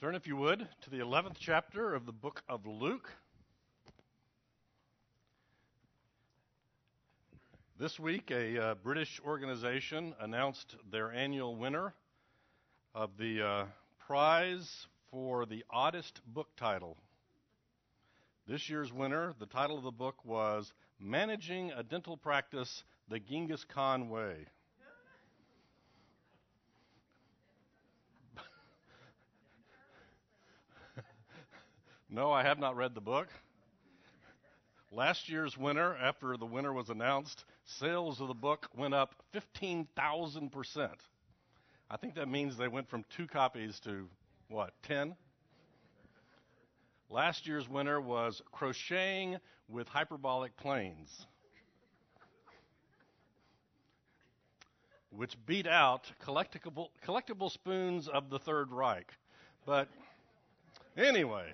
Turn, if you would, to the 11th chapter of the book of Luke. This week, a uh, British organization announced their annual winner of the uh, prize for the oddest book title. This year's winner, the title of the book was Managing a Dental Practice the Genghis Khan Way. No, I have not read the book. Last year's winner, after the winner was announced, sales of the book went up 15,000%. I think that means they went from two copies to what, 10? Last year's winner was Crocheting with Hyperbolic Planes, which beat out collectible, collectible spoons of the Third Reich. But anyway.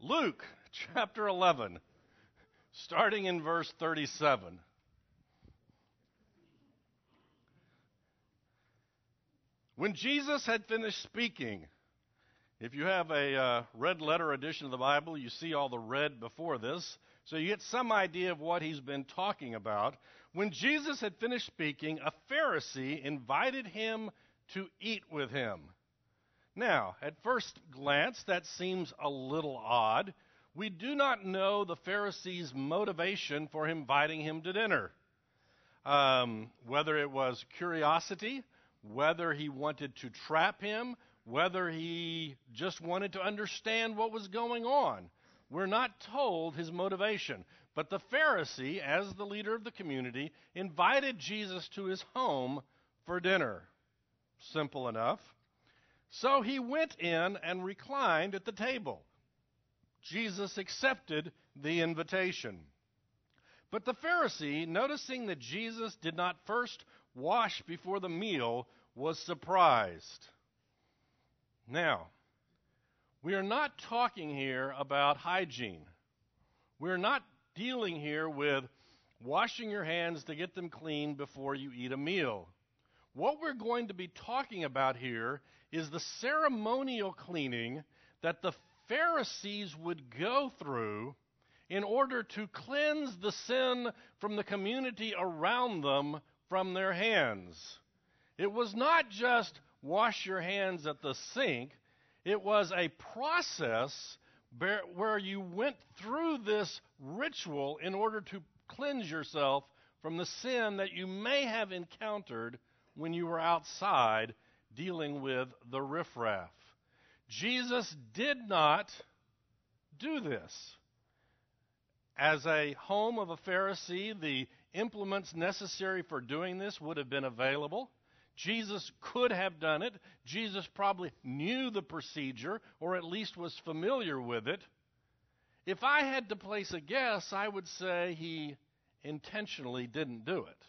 Luke chapter 11, starting in verse 37. When Jesus had finished speaking, if you have a uh, red letter edition of the Bible, you see all the red before this, so you get some idea of what he's been talking about. When Jesus had finished speaking, a Pharisee invited him to eat with him. Now, at first glance, that seems a little odd. We do not know the Pharisee's motivation for inviting him to dinner. Um, whether it was curiosity, whether he wanted to trap him, whether he just wanted to understand what was going on. We're not told his motivation. But the Pharisee, as the leader of the community, invited Jesus to his home for dinner. Simple enough. So he went in and reclined at the table. Jesus accepted the invitation. But the Pharisee, noticing that Jesus did not first wash before the meal, was surprised. Now, we are not talking here about hygiene. We're not dealing here with washing your hands to get them clean before you eat a meal. What we're going to be talking about here is the ceremonial cleaning that the Pharisees would go through in order to cleanse the sin from the community around them from their hands. It was not just wash your hands at the sink, it was a process where you went through this ritual in order to cleanse yourself from the sin that you may have encountered when you were outside dealing with the riffraff. Jesus did not do this. As a home of a Pharisee, the implements necessary for doing this would have been available. Jesus could have done it. Jesus probably knew the procedure, or at least was familiar with it. If I had to place a guess, I would say he intentionally didn't do it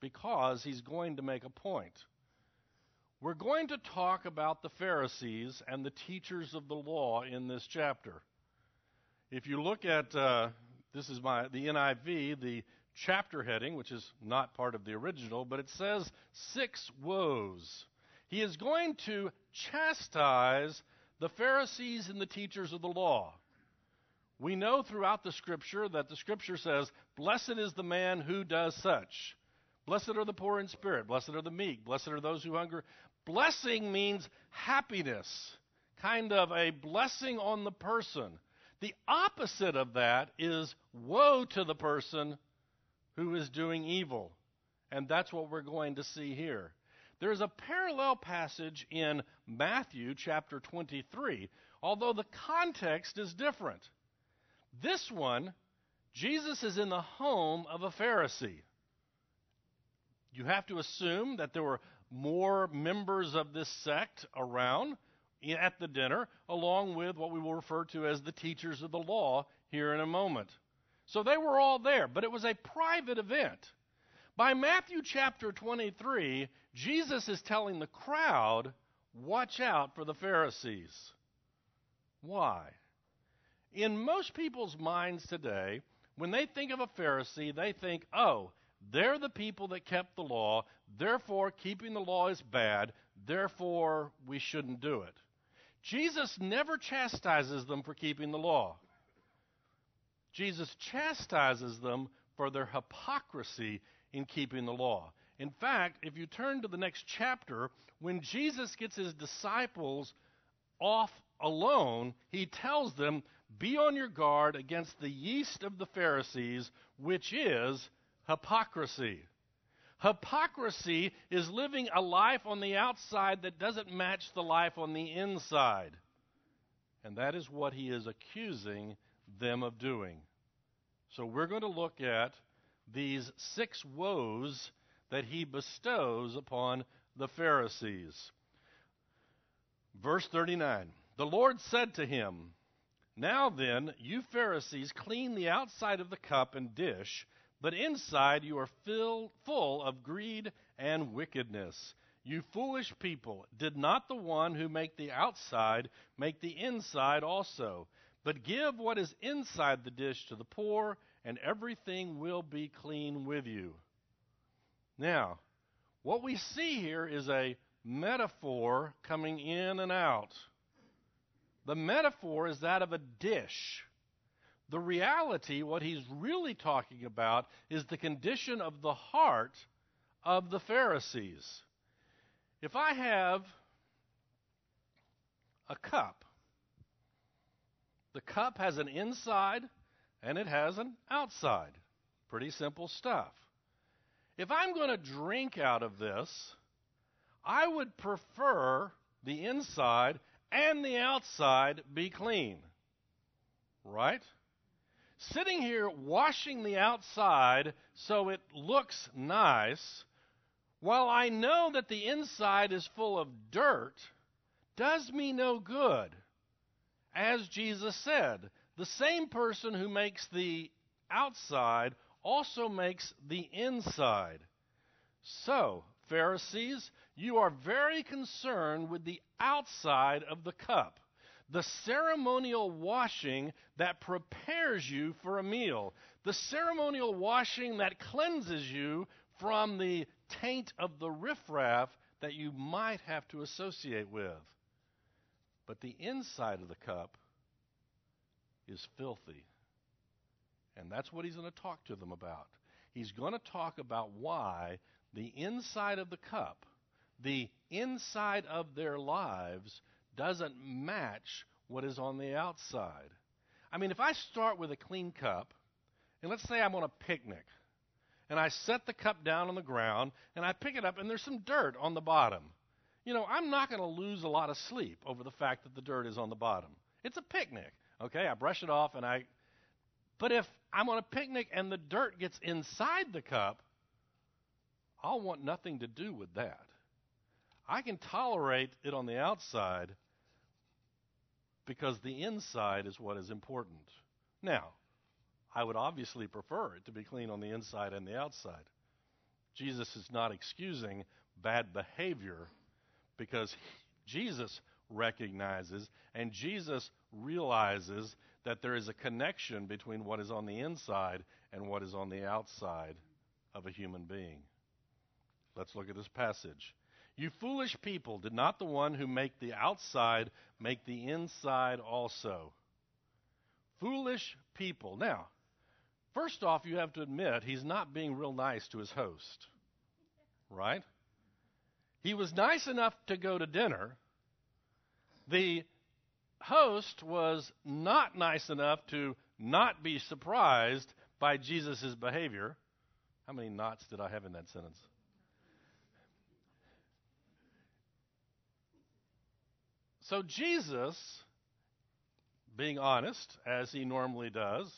because he's going to make a point. We're going to talk about the Pharisees and the teachers of the law in this chapter. If you look at uh, this is my the NIV, the chapter heading, which is not part of the original, but it says six woes. He is going to chastise the Pharisees and the teachers of the law. We know throughout the scripture that the scripture says, Blessed is the man who does such. Blessed are the poor in spirit. Blessed are the meek. Blessed are those who hunger. Blessing means happiness, kind of a blessing on the person. The opposite of that is woe to the person who is doing evil. And that's what we're going to see here. There's a parallel passage in Matthew chapter 23, although the context is different. This one, Jesus is in the home of a Pharisee. You have to assume that there were more members of this sect around at the dinner, along with what we will refer to as the teachers of the law here in a moment. So they were all there, but it was a private event. By Matthew chapter 23, Jesus is telling the crowd, watch out for the Pharisees. Why? In most people's minds today, when they think of a Pharisee, they think, oh, They're the people that kept the law. Therefore, keeping the law is bad. Therefore, we shouldn't do it. Jesus never chastises them for keeping the law. Jesus chastises them for their hypocrisy in keeping the law. In fact, if you turn to the next chapter, when Jesus gets his disciples off alone, he tells them, Be on your guard against the yeast of the Pharisees, which is hypocrisy. Hypocrisy is living a life on the outside that doesn't match the life on the inside. And that is what he is accusing them of doing. So we're going to look at these six woes that he bestows upon the Pharisees. Verse 39 The Lord said to him, Now then, you Pharisees, clean the outside of the cup and dish, but inside you are filled, full of greed and wickedness. You foolish people, did not the one who make the outside make the inside also? But give what is inside the dish to the poor, and everything will be clean with you. Now, what we see here is a metaphor coming in and out. The metaphor is that of a dish. The reality, what he's really talking about, is the condition of the heart of the Pharisees. If I have a cup, the cup has an inside and it has an outside. Pretty simple stuff. If I'm going to drink out of this, I would prefer the inside and the outside be clean. Right? Sitting here washing the outside so it looks nice, while I know that the inside is full of dirt, does me no good. As Jesus said, the same person who makes the outside also makes the inside. So, Pharisees, you are very concerned with the outside of the cup, the ceremonial washing that prepares you for a meal, the ceremonial washing that cleanses you from the taint of the riffraff that you might have to associate with. But the inside of the cup is filthy. And that's what he's going to talk to them about. He's going to talk about why the inside of the cup, the inside of their lives, doesn't match what is on the outside. I mean, if I start with a clean cup, and let's say I'm on a picnic, and I set the cup down on the ground, and I pick it up, and there's some dirt on the bottom. You know, I'm not going to lose a lot of sleep over the fact that the dirt is on the bottom. It's a picnic. Okay, I brush it off and I. But if I'm on a picnic and the dirt gets inside the cup, I'll want nothing to do with that. I can tolerate it on the outside because the inside is what is important. Now, I would obviously prefer it to be clean on the inside and the outside. Jesus is not excusing bad behavior because Jesus recognizes and Jesus realizes that there is a connection between what is on the inside and what is on the outside of a human being. Let's look at this passage. You foolish people, did not the one who make the outside make the inside also? Foolish people. Now, first off, you have to admit he's not being real nice to his host. Right? He was nice enough to go to dinner. The host was not nice enough to not be surprised by Jesus' behavior. How many knots did I have in that sentence? So, Jesus, being honest, as he normally does,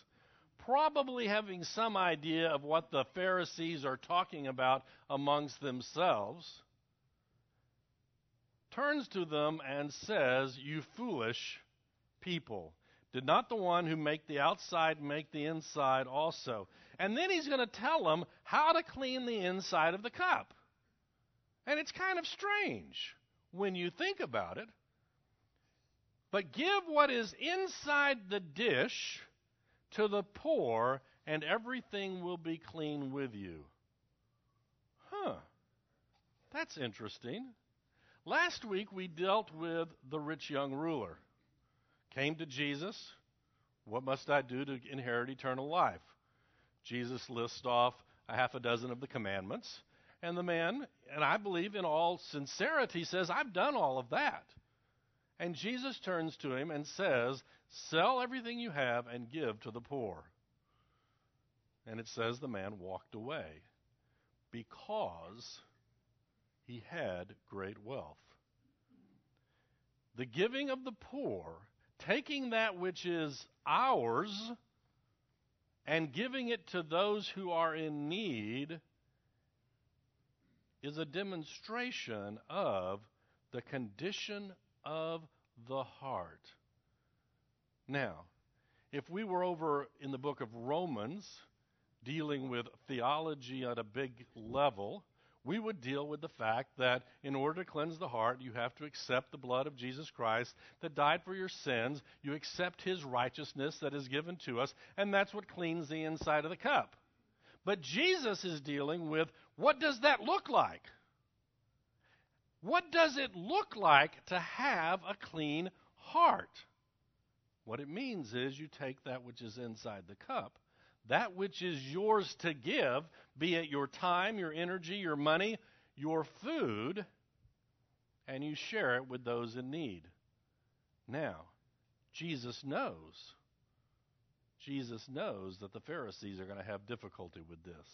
probably having some idea of what the Pharisees are talking about amongst themselves, turns to them and says, You foolish people. Did not the one who make the outside make the inside also? And then he's going to tell them how to clean the inside of the cup. And it's kind of strange when you think about it. But give what is inside the dish to the poor, and everything will be clean with you. Huh. That's interesting. Last week we dealt with the rich young ruler. Came to Jesus. What must I do to inherit eternal life? Jesus lists off a half a dozen of the commandments. And the man, and I believe in all sincerity, says, I've done all of that. And Jesus turns to him and says, Sell everything you have and give to the poor. And it says the man walked away because he had great wealth. The giving of the poor, taking that which is ours and giving it to those who are in need, is a demonstration of the condition of the heart. Now, if we were over in the book of Romans, dealing with theology at a big level, we would deal with the fact that in order to cleanse the heart, you have to accept the blood of Jesus Christ that died for your sins. You accept his righteousness that is given to us, and that's what cleans the inside of the cup. But Jesus is dealing with what does that look like? What does it look like to have a clean heart? What it means is you take that which is inside the cup that which is yours to give, be it your time, your energy, your money, your food, and you share it with those in need. Now, Jesus knows. Jesus knows that the Pharisees are going to have difficulty with this.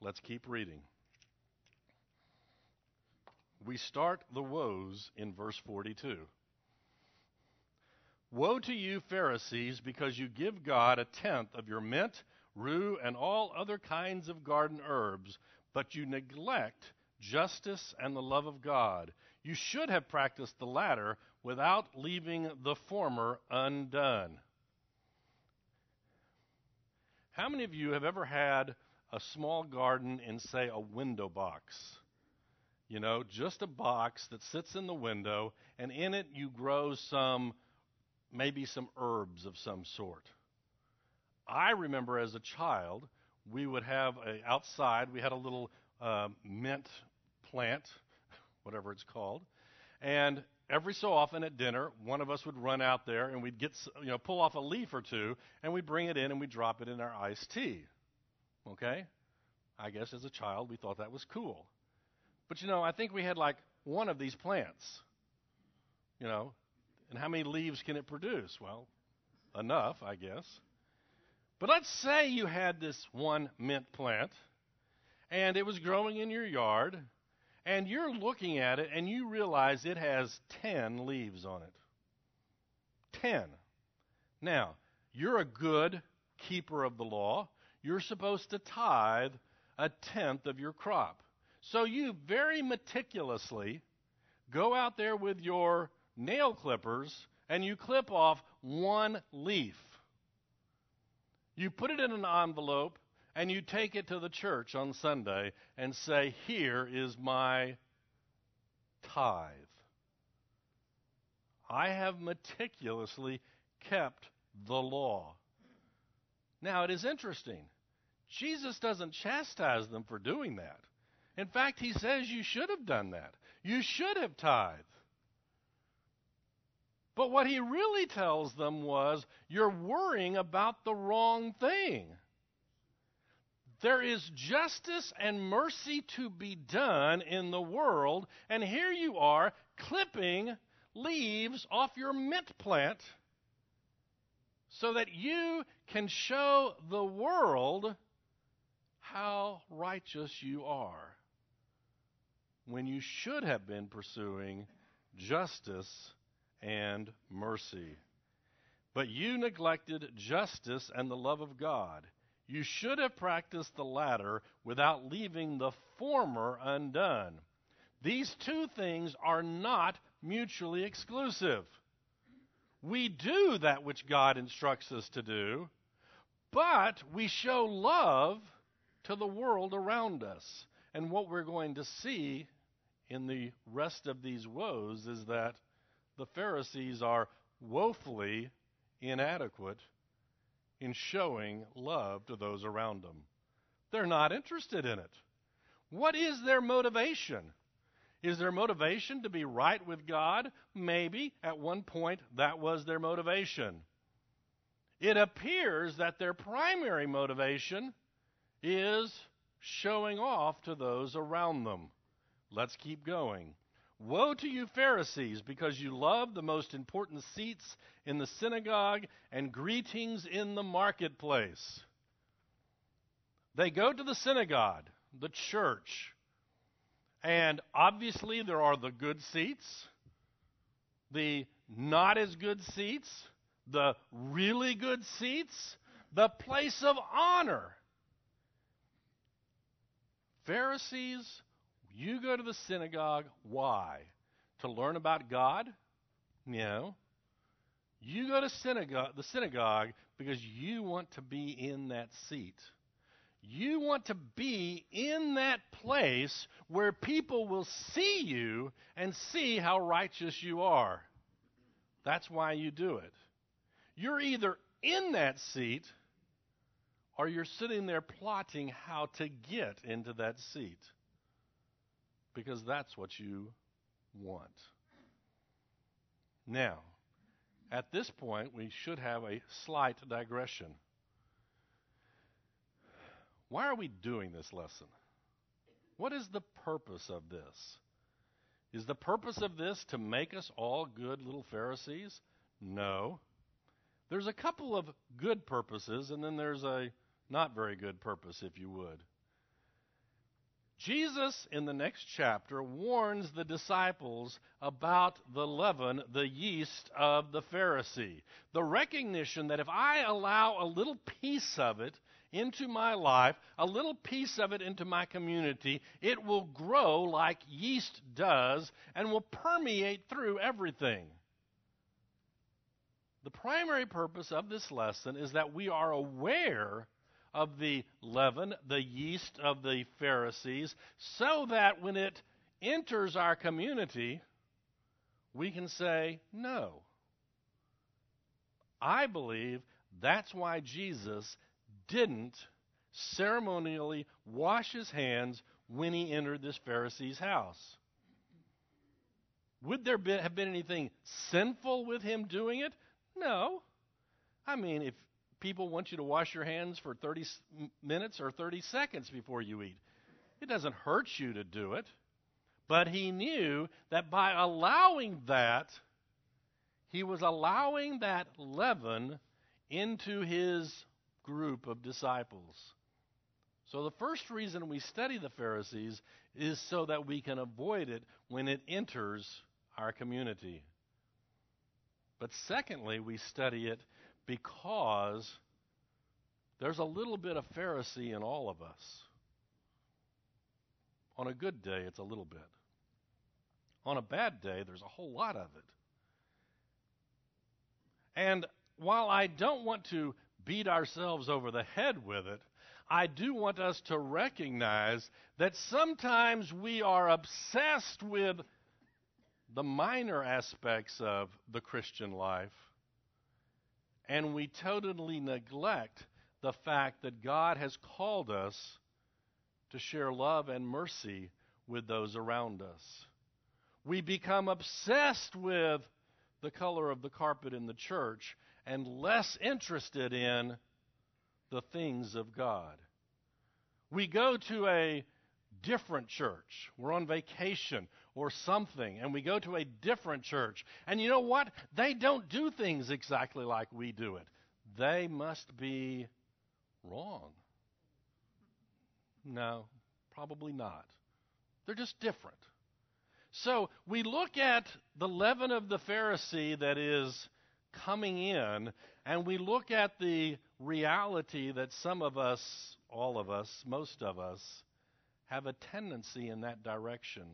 Let's keep reading. We start the woes in verse 42. Woe to you, Pharisees, because you give God a tenth of your mint, rue, and all other kinds of garden herbs, but you neglect justice and the love of God. You should have practiced the latter without leaving the former undone. How many of you have ever had a small garden in, say, a window box? You know, just a box that sits in the window, and in it you grow some maybe some herbs of some sort. I remember as a child, we would have a outside. We had a little uh, mint plant, whatever it's called, and every so often at dinner, one of us would run out there and we'd get you know pull off a leaf or two, and we'd bring it in and we'd drop it in our iced tea. Okay, I guess as a child we thought that was cool, but you know I think we had like one of these plants. You know, and how many leaves can it produce? Well, enough, I guess. But let's say you had this one mint plant and it was growing in your yard and you're looking at it and you realize it has 10 leaves on it. 10. Now, you're a good keeper of the law. You're supposed to tithe a tenth of your crop. So you very meticulously go out there with your nail clippers and you clip off one leaf. You put it in an envelope and you take it to the church on Sunday and say, Here is my tithe. I have meticulously kept the law. Now, it is interesting. Jesus doesn't chastise them for doing that. In fact, he says you should have done that. You should have tithed. But what he really tells them was, you're worrying about the wrong thing. There is justice and mercy to be done in the world, and here you are clipping leaves off your mint plant so that you can show the world how righteous you are when you should have been pursuing justice and mercy. But you neglected justice and the love of God. You should have practiced the latter without leaving the former undone. These two things are not mutually exclusive. We do that which God instructs us to do, but we show love to the world around us. And what we're going to see in the rest of these woes is that the Pharisees are woefully inadequate in showing love to those around them. They're not interested in it. What is their motivation? Is their motivation to be right with God? Maybe. At one point, that was their motivation. It appears that their primary motivation is showing off to those around them. Let's keep going. Woe to you, Pharisees, because you love the most important seats in the synagogue and greetings in the marketplace. They go to the synagogue, the church, and obviously there are the good seats, the not as good seats, the really good seats, the place of honor. Pharisees, you go to the synagogue. Why? To learn about God? No. You go to synagogue, the synagogue because you want to be in that seat. You want to be in that place where people will see you and see how righteous you are. That's why you do it. You're either in that seat or you're sitting there plotting how to get into that seat because that's what you want. Now, at this point, we should have a slight digression. Why are we doing this lesson? What is the purpose of this? Is the purpose of this to make us all good little Pharisees? No. There's a couple of good purposes, and then there's a not very good purpose, if you would. Jesus, in the next chapter, warns the disciples about the leaven, the yeast of the Pharisee. The recognition that if I allow a little piece of it into my life, a little piece of it into my community, it will grow like yeast does and will permeate through everything. The primary purpose of this lesson is that we are aware of the leaven, the yeast of the Pharisees, so that when it enters our community, we can say, No. I believe that's why Jesus didn't ceremonially wash his hands when he entered this Pharisee's house. Would there be, have been anything sinful with him doing it? No. I mean, if people want you to wash your hands for 30 minutes or 30 seconds before you eat, it doesn't hurt you to do it. But he knew that by allowing that, he was allowing that leaven into his group of disciples. So, the first reason we study the Pharisees is so that we can avoid it when it enters our community. But secondly, we study it because there's a little bit of Pharisee in all of us. On a good day, it's a little bit. On a bad day, there's a whole lot of it. And while I don't want to beat ourselves over the head with it, I do want us to recognize that sometimes we are obsessed with the minor aspects of the Christian life, and we totally neglect the fact that God has called us to share love and mercy with those around us. We become obsessed with the color of the carpet in the church and less interested in the things of God. We go to a different church. We're on vacation or something, and we go to a different church. And you know what? They don't do things exactly like we do it. They must be wrong. No, probably not. They're just different. So we look at the leaven of the Pharisee that is coming in, and we look at the reality that some of us, all of us, most of us, have a tendency in that direction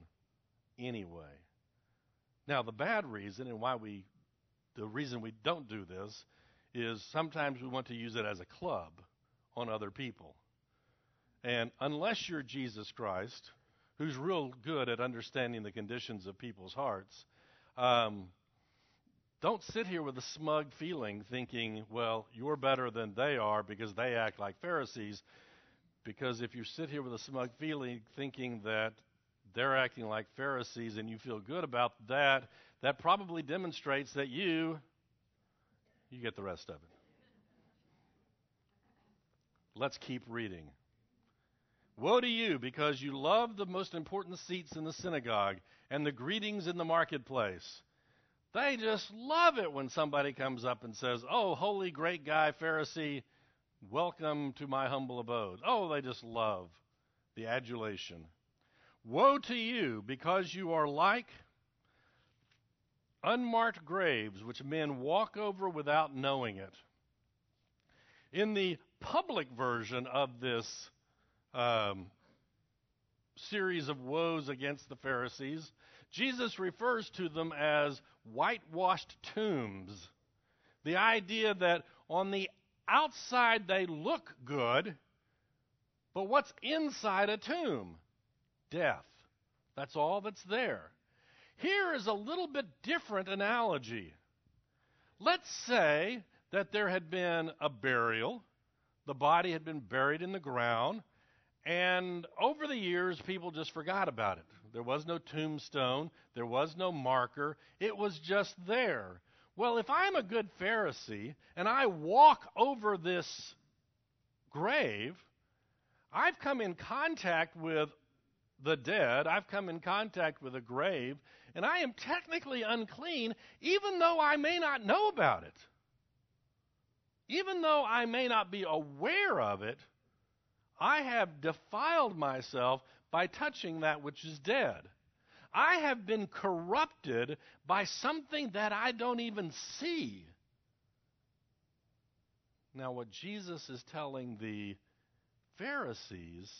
anyway. Now, the bad reason and why we, the reason we don't do this is sometimes we want to use it as a club on other people. And unless you're Jesus Christ, who's real good at understanding the conditions of people's hearts, um, don't sit here with a smug feeling thinking, well, you're better than they are because they act like Pharisees Because if you sit here with a smug feeling thinking that they're acting like Pharisees and you feel good about that, that probably demonstrates that you you get the rest of it. Let's keep reading. Woe to you, because you love the most important seats in the synagogue and the greetings in the marketplace. They just love it when somebody comes up and says, Oh, holy great guy, Pharisee, welcome to my humble abode. Oh, they just love the adulation. Woe to you, because you are like unmarked graves which men walk over without knowing it. In the public version of this um, series of woes against the Pharisees, Jesus refers to them as whitewashed tombs. The idea that on the outside they look good, but what's inside a tomb? Death. That's all that's there. Here is a little bit different analogy. Let's say that there had been a burial, the body had been buried in the ground, and over the years, people just forgot about it. There was no tombstone, there was no marker, it was just there. Well, if I'm a good Pharisee and I walk over this grave, I've come in contact with the dead, I've come in contact with a grave, and I am technically unclean even though I may not know about it. Even though I may not be aware of it, I have defiled myself by touching that which is dead. I have been corrupted by something that I don't even see. Now, what Jesus is telling the Pharisees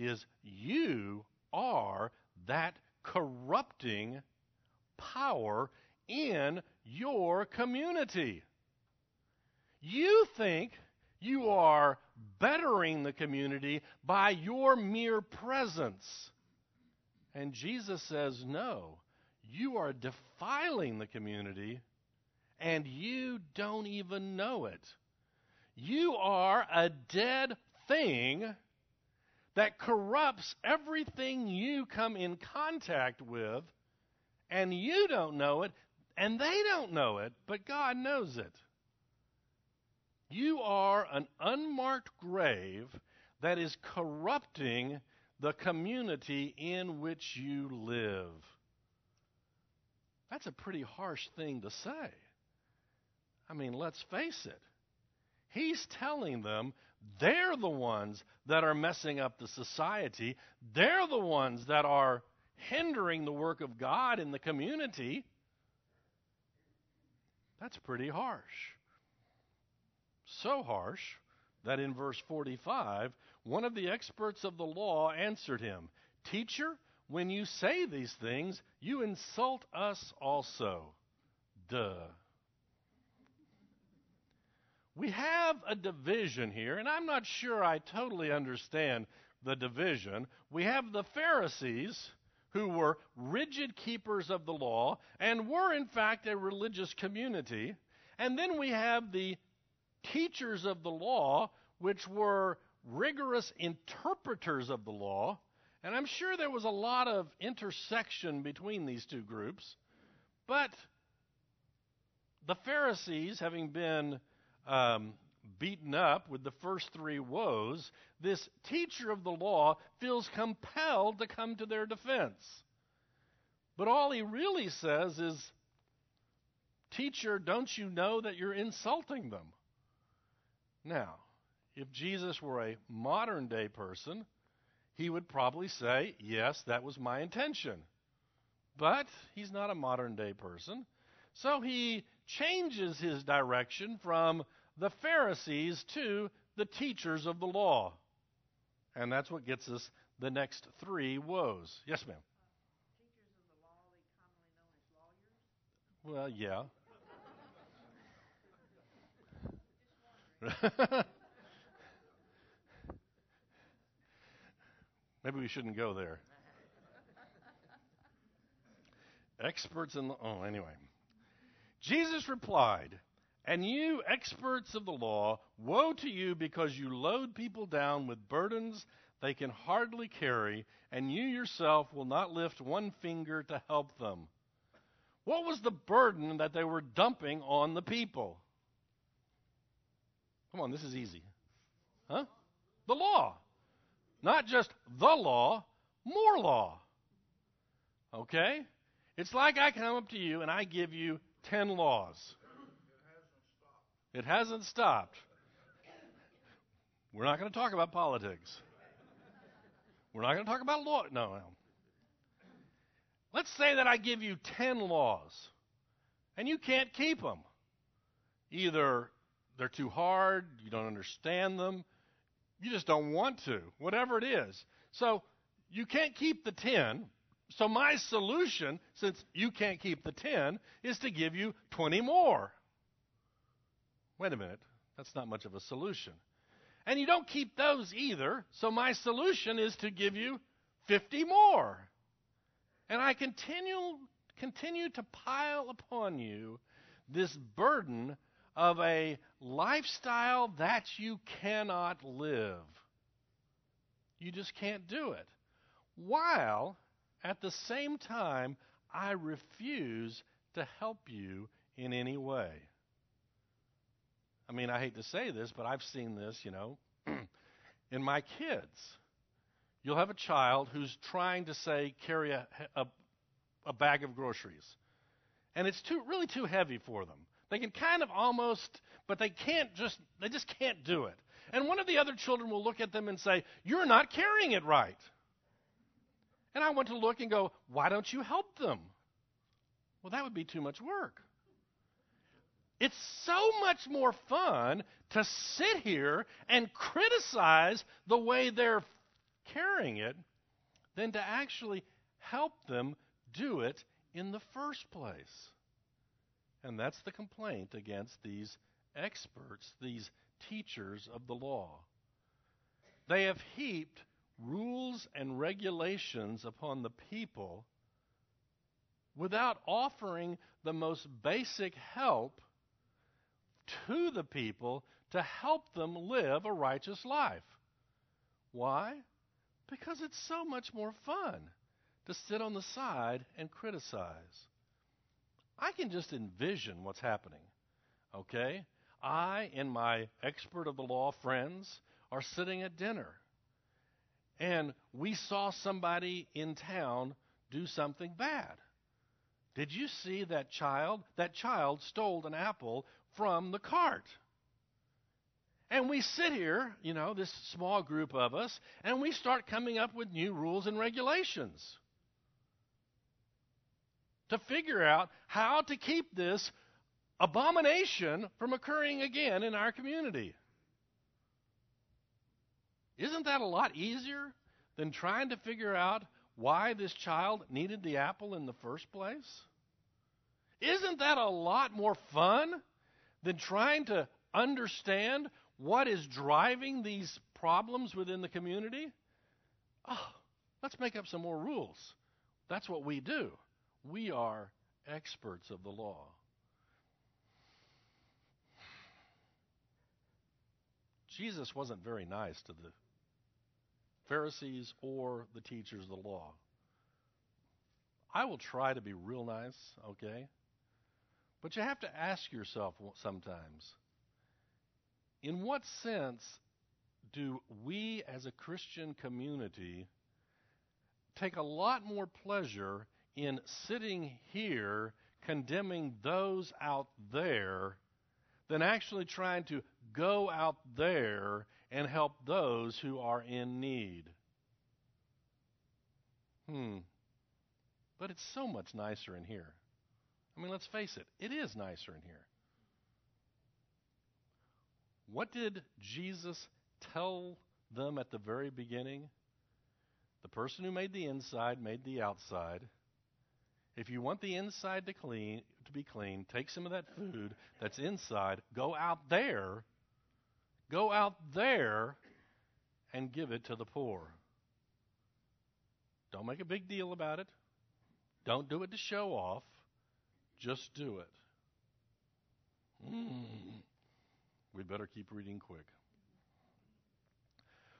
is you are that corrupting power in your community. You think you are bettering the community by your mere presence. And Jesus says, no, you are defiling the community and you don't even know it. You are a dead thing that corrupts everything you come in contact with, and you don't know it, and they don't know it, but God knows it. You are an unmarked grave that is corrupting the community in which you live. That's a pretty harsh thing to say. I mean, let's face it. He's telling them they're the ones that are messing up the society. They're the ones that are hindering the work of God in the community. That's pretty harsh so harsh that in verse 45, one of the experts of the law answered him, Teacher, when you say these things, you insult us also. Duh. We have a division here, and I'm not sure I totally understand the division. We have the Pharisees, who were rigid keepers of the law and were, in fact, a religious community. And then we have the teachers of the law, which were rigorous interpreters of the law. And I'm sure there was a lot of intersection between these two groups. But the Pharisees, having been um, beaten up with the first three woes, this teacher of the law feels compelled to come to their defense. But all he really says is, Teacher, don't you know that you're insulting them? Now, if Jesus were a modern day person, he would probably say, Yes, that was my intention. But he's not a modern day person. So he changes his direction from the Pharisees to the teachers of the law. And that's what gets us the next three woes. Yes, ma'am. Well, yeah. Maybe we shouldn't go there. Experts in the. Oh, anyway. Jesus replied, And you, experts of the law, woe to you because you load people down with burdens they can hardly carry, and you yourself will not lift one finger to help them. What was the burden that they were dumping on the people? Come on, this is easy. Huh? The law. Not just the law, more law. Okay? It's like I come up to you and I give you 10 laws. It hasn't stopped. We're not going to talk about politics. We're not going to talk about law. No. Let's say that I give you 10 laws and you can't keep them. Either they're too hard, you don't understand them, you just don't want to, whatever it is. So you can't keep the 10. So my solution, since you can't keep the 10, is to give you 20 more. Wait a minute. That's not much of a solution. And you don't keep those either. So my solution is to give you 50 more. And I continue continue to pile upon you this burden of a lifestyle that you cannot live. You just can't do it. While at the same time I refuse to help you in any way. I mean, I hate to say this, but I've seen this, you know, in my kids. You'll have a child who's trying to say carry a, a, a bag of groceries, and it's too really too heavy for them. They can kind of almost, but they can't just they just can't do it. And one of the other children will look at them and say, "You're not carrying it right." And I want to look and go, "Why don't you help them?" Well, that would be too much work. It's so much more fun to sit here and criticize the way they're carrying it than to actually help them do it in the first place. And that's the complaint against these experts, these teachers of the law. They have heaped rules and regulations upon the people without offering the most basic help to the people to help them live a righteous life. Why? Because it's so much more fun to sit on the side and criticize. I can just envision what's happening. Okay? I and my expert of the law friends are sitting at dinner. And we saw somebody in town do something bad. Did you see that child? That child stole an apple from the cart. And we sit here, you know, this small group of us, and we start coming up with new rules and regulations to figure out how to keep this abomination from occurring again in our community. Isn't that a lot easier than trying to figure out why this child needed the apple in the first place? Isn't that a lot more fun than trying to understand what is driving these problems within the community? Oh, let's make up some more rules. That's what we do. We are experts of the law. Jesus wasn't very nice to the Pharisees or the teachers of the law. I will try to be real nice, okay? But you have to ask yourself sometimes in what sense do we as a Christian community take a lot more pleasure in sitting here condemning those out there than actually trying to go out there and help those who are in need? Hmm. But it's so much nicer in here. I mean, let's face it, it is nicer in here. What did Jesus tell them at the very beginning? The person who made the inside made the outside. If you want the inside to clean to be clean, take some of that food that's inside, go out there, go out there and give it to the poor. Don't make a big deal about it. Don't do it to show off. Just do it. Mm. We better keep reading quick.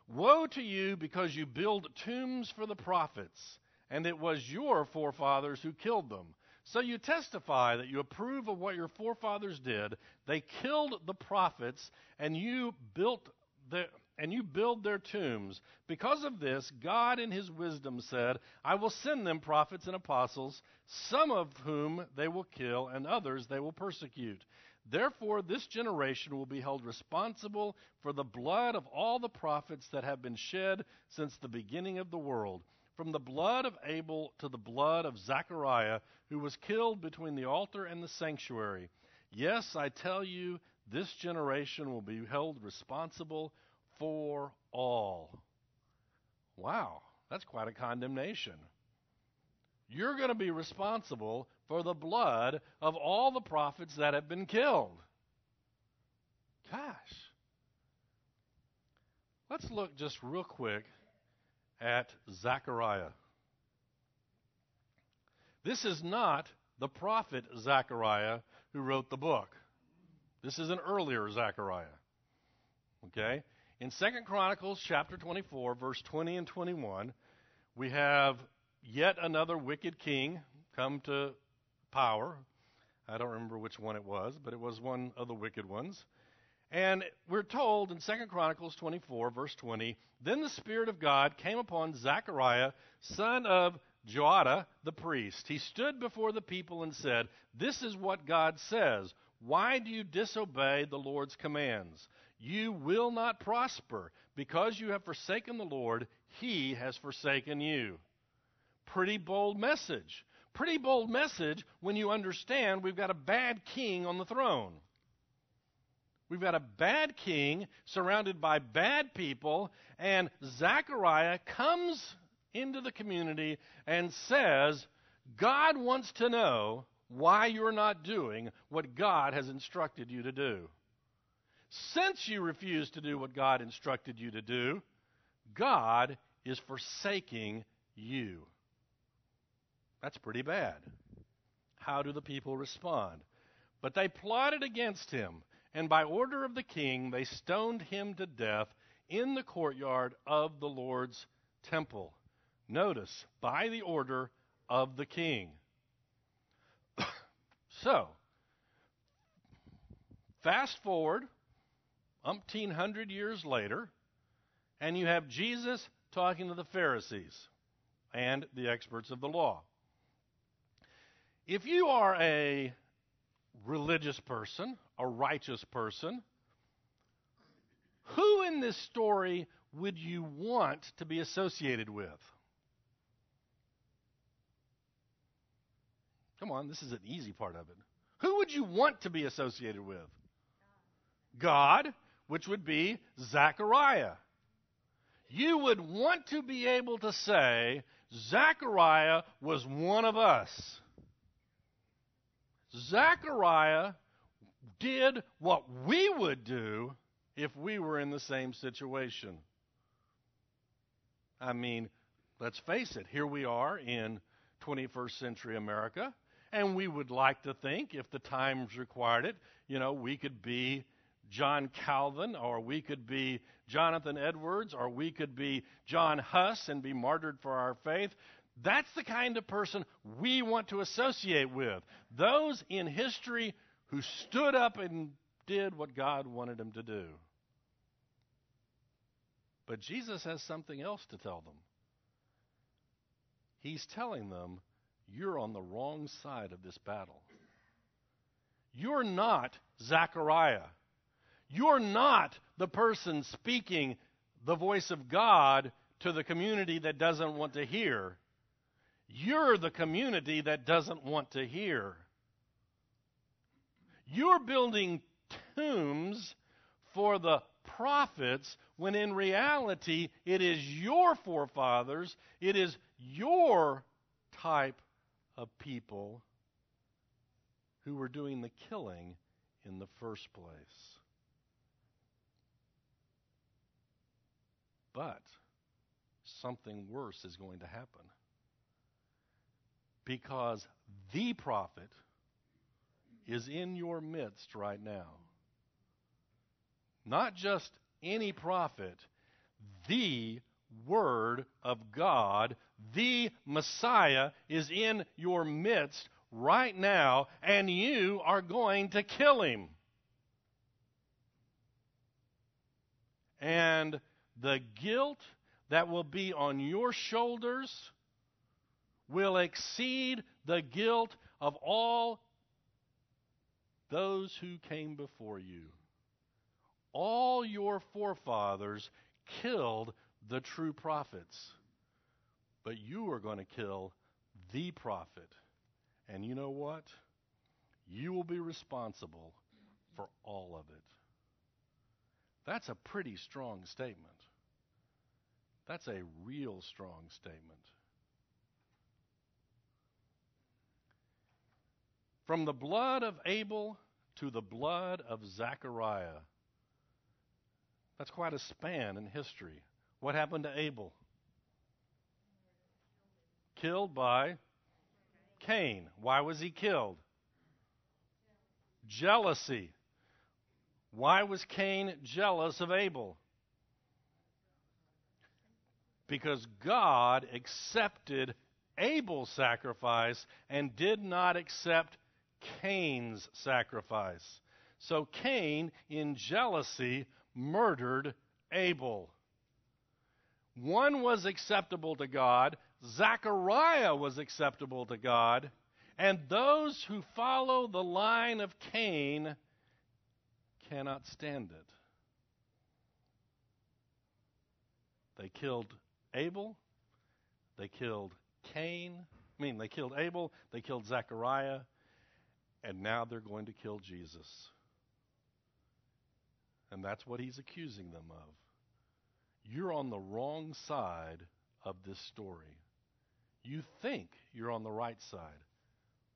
Woe to you because you build tombs for the prophets, and it was your forefathers who killed them. So you testify that you approve of what your forefathers did. They killed the prophets, and you built their, and you build their tombs. Because of this, God in his wisdom said, I will send them prophets and apostles, some of whom they will kill, and others they will persecute. Therefore, this generation will be held responsible for the blood of all the prophets that have been shed since the beginning of the world, from the blood of Abel to the blood of Zechariah, who was killed between the altar and the sanctuary. Yes, I tell you, this generation will be held responsible for all. Wow, that's quite a condemnation. You're going to be responsible for the blood of all the prophets that have been killed. Gosh. Let's look just real quick at Zechariah. This is not the prophet Zechariah who wrote the book. This is an earlier Zechariah. Okay? In Second Chronicles chapter 24, verse 20 and 21, we have yet another wicked king come to power. I don't remember which one it was, but it was one of the wicked ones. And we're told in Second Chronicles 24, verse 20, Then the Spirit of God came upon Zechariah, son of Jehoiada the priest. He stood before the people and said, This is what God says. Why do you disobey the Lord's commands? You will not prosper. Because you have forsaken the Lord, he has forsaken you. Pretty bold message. Pretty bold message when you understand we've got a bad king on the throne. We've got a bad king surrounded by bad people, and Zechariah comes into the community and says, God wants to know why you're not doing what God has instructed you to do. Since you refuse to do what God instructed you to do, God is forsaking you. That's pretty bad. How do the people respond? But they plotted against him, and by order of the king, they stoned him to death in the courtyard of the Lord's temple. Notice, by the order of the king. so, fast forward umpteen hundred years later, and you have Jesus talking to the Pharisees and the experts of the law. If you are a religious person, a righteous person, who in this story would you want to be associated with? Come on, this is an easy part of it. Who would you want to be associated with? God which would be Zechariah. You would want to be able to say, Zechariah was one of us. Zechariah did what we would do if we were in the same situation. I mean, let's face it, here we are in 21st century America, and we would like to think, if the times required it, you know, we could be John Calvin, or we could be Jonathan Edwards, or we could be John Huss and be martyred for our faith. That's the kind of person we want to associate with. Those in history who stood up and did what God wanted them to do. But Jesus has something else to tell them. He's telling them, you're on the wrong side of this battle. You're not Zechariah. You're not the person speaking the voice of God to the community that doesn't want to hear. You're the community that doesn't want to hear. You're building tombs for the prophets when in reality it is your forefathers, it is your type of people who were doing the killing in the first place. But something worse is going to happen. Because the prophet, is in your midst right now. Not just any prophet, the Word of God, the Messiah, is in your midst right now, and you are going to kill him. And the guilt that will be on your shoulders will exceed the guilt of all those who came before you. All your forefathers killed the true prophets, but you are going to kill the prophet. And you know what? You will be responsible for all of it. That's a pretty strong statement. That's a real strong statement. From the blood of Abel to the blood of Zechariah. That's quite a span in history. What happened to Abel? Killed by Cain. Why was he killed? Jealousy. Why was Cain jealous of Abel? Because God accepted Abel's sacrifice and did not accept Cain's sacrifice. So Cain, in jealousy, murdered Abel. One was acceptable to God, Zechariah was acceptable to God, and those who follow the line of Cain cannot stand it. They killed Abel, they killed Cain, I mean, they killed Abel, they killed Zechariah, and now they're going to kill Jesus. And that's what he's accusing them of. You're on the wrong side of this story. You think you're on the right side,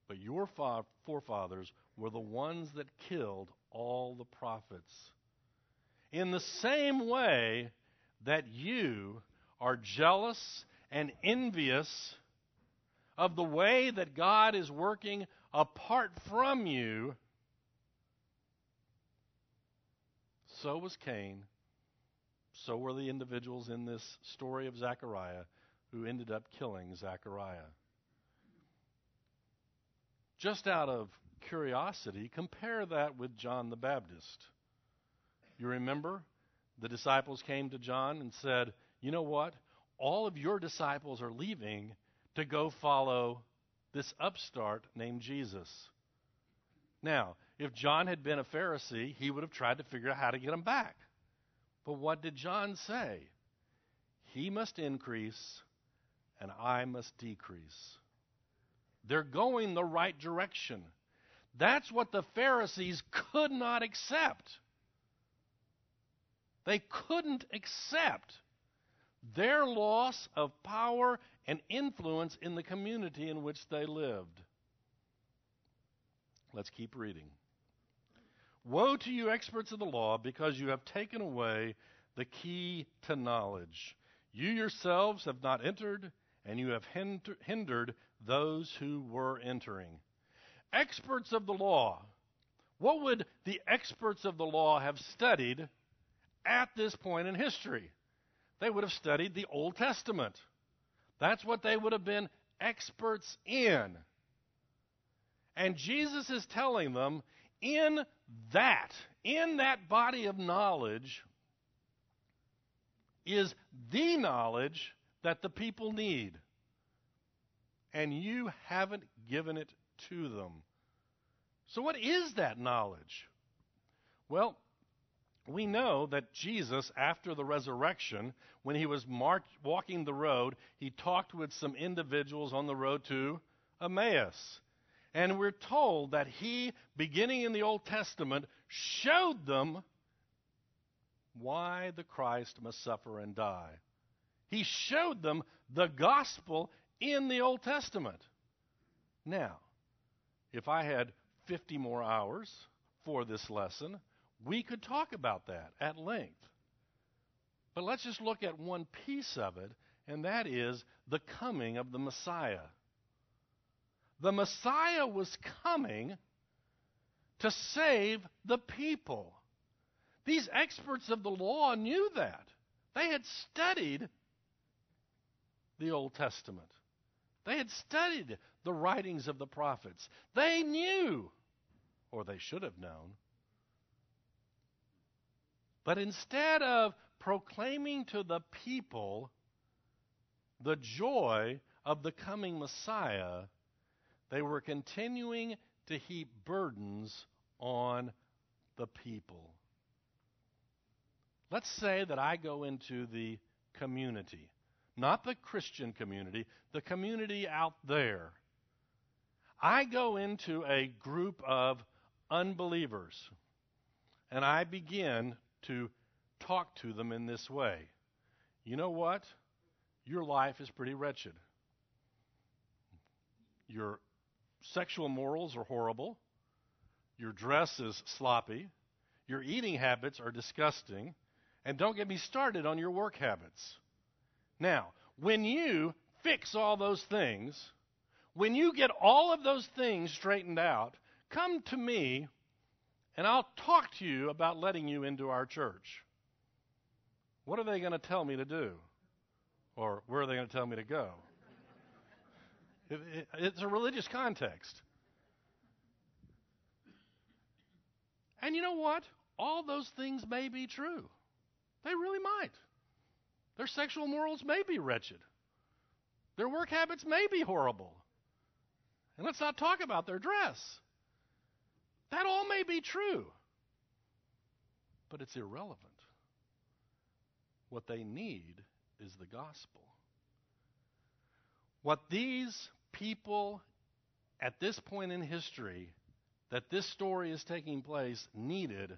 but your fa- forefathers were the ones that killed all the prophets. In the same way that you are jealous and envious of the way that God is working apart from you, so was Cain. So were the individuals in this story of Zechariah who ended up killing Zechariah. Just out of curiosity, compare that with John the Baptist. You remember? The disciples came to John and said, You know what? All of your disciples are leaving to go follow this upstart named Jesus. Now, if John had been a Pharisee, he would have tried to figure out how to get him back. But what did John say? He must increase and I must decrease. They're going the right direction. That's what the Pharisees could not accept. They couldn't accept their loss of power and influence in the community in which they lived. Let's keep reading. Woe to you, experts of the law, because you have taken away the key to knowledge. You yourselves have not entered, and you have hindered those who were entering. Experts of the law. What would the experts of the law have studied at this point in history? They would have studied the Old Testament. That's what they would have been experts in. And Jesus is telling them in that, in that body of knowledge, is the knowledge that the people need. And you haven't given it to them. So, what is that knowledge? Well, we know that Jesus, after the resurrection, when he was walking the road, he talked with some individuals on the road to Emmaus. And we're told that he, beginning in the Old Testament, showed them why the Christ must suffer and die. He showed them the gospel in the Old Testament. Now, if I had 50 more hours for this lesson, we could talk about that at length. But let's just look at one piece of it, and that is the coming of the Messiah. The Messiah was coming to save the people. These experts of the law knew that. They had studied the Old Testament. They had studied the writings of the prophets. They knew, or they should have known. But instead of proclaiming to the people the joy of the coming Messiah, they were continuing to heap burdens on the people. Let's say that I go into the community, not the Christian community, the community out there. I go into a group of unbelievers and I begin to talk to them in this way. You know what? Your life is pretty wretched. Your sexual morals are horrible. Your dress is sloppy. Your eating habits are disgusting. And don't get me started on your work habits. Now, when you fix all those things, when you get all of those things straightened out, come to me and I'll talk to you about letting you into our church. What are they going to tell me to do? Or where are they going to tell me to go? It, it, it's a religious context. And you know what? All those things may be true. They really might. Their sexual morals may be wretched. Their work habits may be horrible. And let's not talk about their dress. That all may be true. But it's irrelevant. What they need is the gospel. What these people at this point in history that this story is taking place needed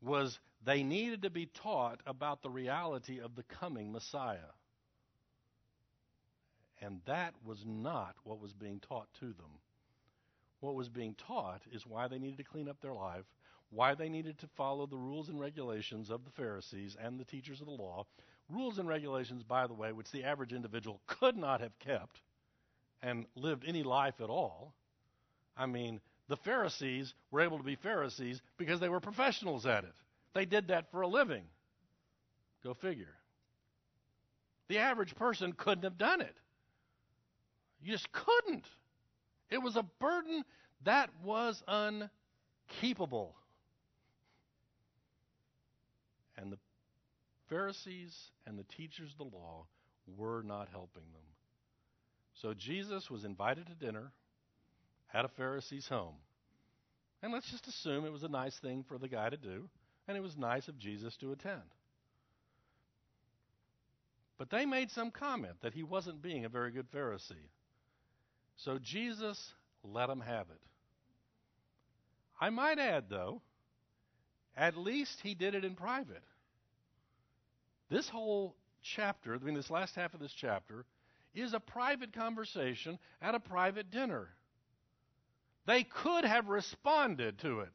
was they needed to be taught about the reality of the coming Messiah. And that was not what was being taught to them. What was being taught is why they needed to clean up their life, why they needed to follow the rules and regulations of the Pharisees and the teachers of the law. Rules and regulations, by the way, which the average individual could not have kept and lived any life at all. I mean, the Pharisees were able to be Pharisees because they were professionals at it. They did that for a living. Go figure. The average person couldn't have done it. You just couldn't. It was a burden that was unkeepable. And the Pharisees and the teachers of the law were not helping them. So Jesus was invited to dinner at a Pharisee's home. And let's just assume it was a nice thing for the guy to do, and it was nice of Jesus to attend. But they made some comment that he wasn't being a very good Pharisee. So Jesus let him have it. I might add, though, at least he did it in private. This whole chapter, I mean, this last half of this chapter, is a private conversation at a private dinner. They could have responded to it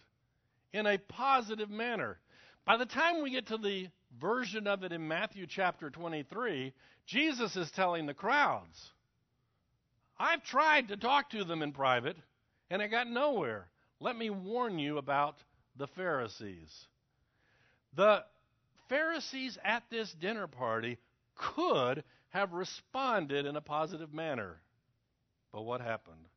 in a positive manner. By the time we get to the version of it in Matthew chapter 23, Jesus is telling the crowds, I've tried to talk to them in private, and I got nowhere. Let me warn you about the Pharisees. The Pharisees at this dinner party could have responded in a positive manner. But what happened?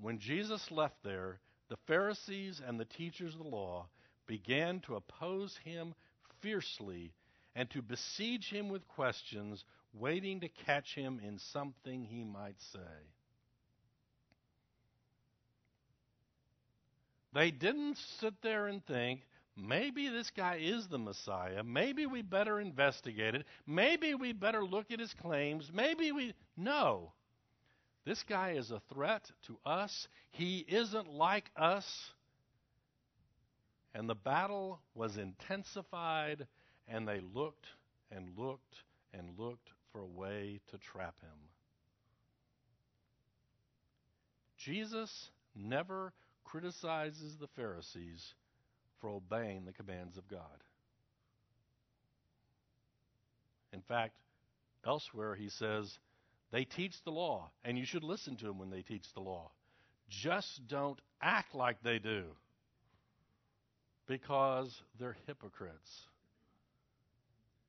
When Jesus left there, the Pharisees and the teachers of the law began to oppose him fiercely and to besiege him with questions, waiting to catch him in something he might say. They didn't sit there and think, maybe this guy is the Messiah. Maybe we better investigate it. Maybe we better look at his claims. Maybe we. No. This guy is a threat to us. He isn't like us. And the battle was intensified, and they looked and looked and looked for a way to trap him. Jesus never criticizes the Pharisees for obeying the commands of God. In fact, elsewhere he says, they teach the law, and you should listen to them when they teach the law. Just don't act like they do. Because they're hypocrites.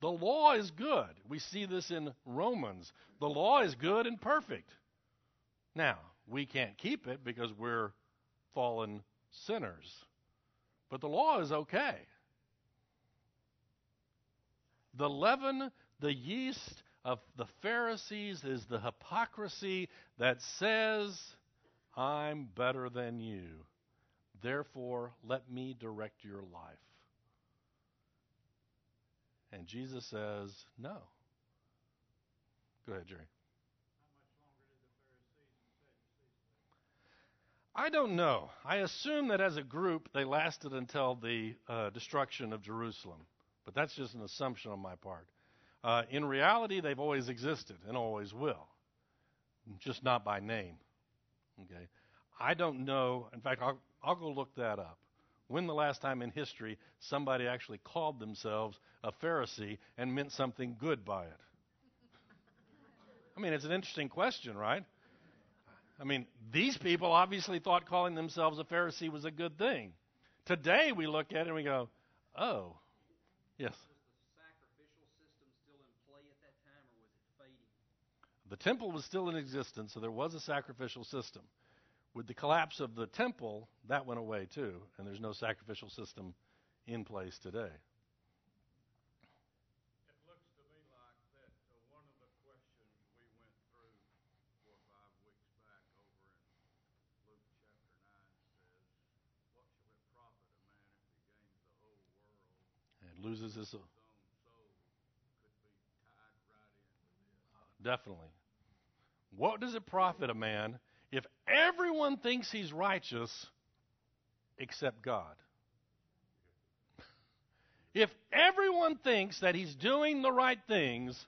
The law is good. We see this in Romans. The law is good and perfect. Now, we can't keep it because we're fallen sinners. But the law is okay. The leaven, the yeast of the Pharisees is the hypocrisy that says, I'm better than you. Therefore, let me direct your life. And Jesus says, No. Go ahead, Jerry. I don't know. I assume that as a group they lasted until the uh, destruction of Jerusalem, but that's just an assumption on my part. Uh, in reality, they've always existed and always will, just not by name. Okay, I don't know. In fact, I'll, I'll go look that up. When the last time in history somebody actually called themselves a Pharisee and meant something good by it? I mean, it's an interesting question, right? I mean, these people obviously thought calling themselves a Pharisee was a good thing. Today we look at it and we go, oh, yes. The temple was still in existence, so there was a sacrificial system. With the collapse of the temple, that went away too, and there's no sacrificial system in place today. loses his own soul. Definitely. What does it profit a man if everyone thinks he's righteous except God? If everyone thinks that he's doing the right things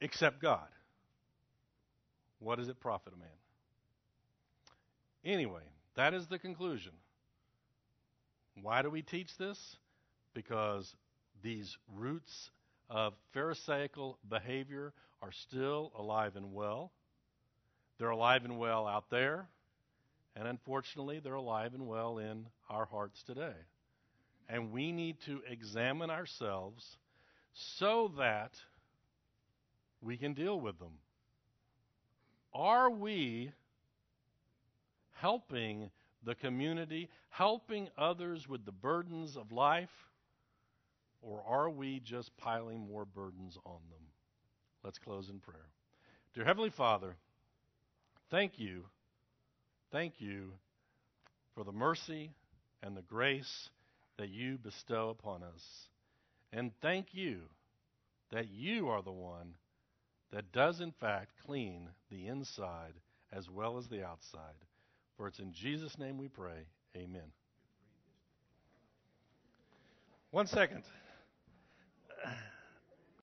except God, what does it profit a man? Anyway, that is the conclusion. Why do we teach this? because these roots of Pharisaical behavior are still alive and well. They're alive and well out there, and unfortunately, they're alive and well in our hearts today. And we need to examine ourselves so that we can deal with them. Are we helping the community, helping others with the burdens of life? Or are we just piling more burdens on them? Let's close in prayer. Dear Heavenly Father, thank you, thank you for the mercy and the grace that you bestow upon us. And thank you that you are the one that does, in fact, clean the inside as well as the outside. For it's in Jesus' name we pray. Amen. One second.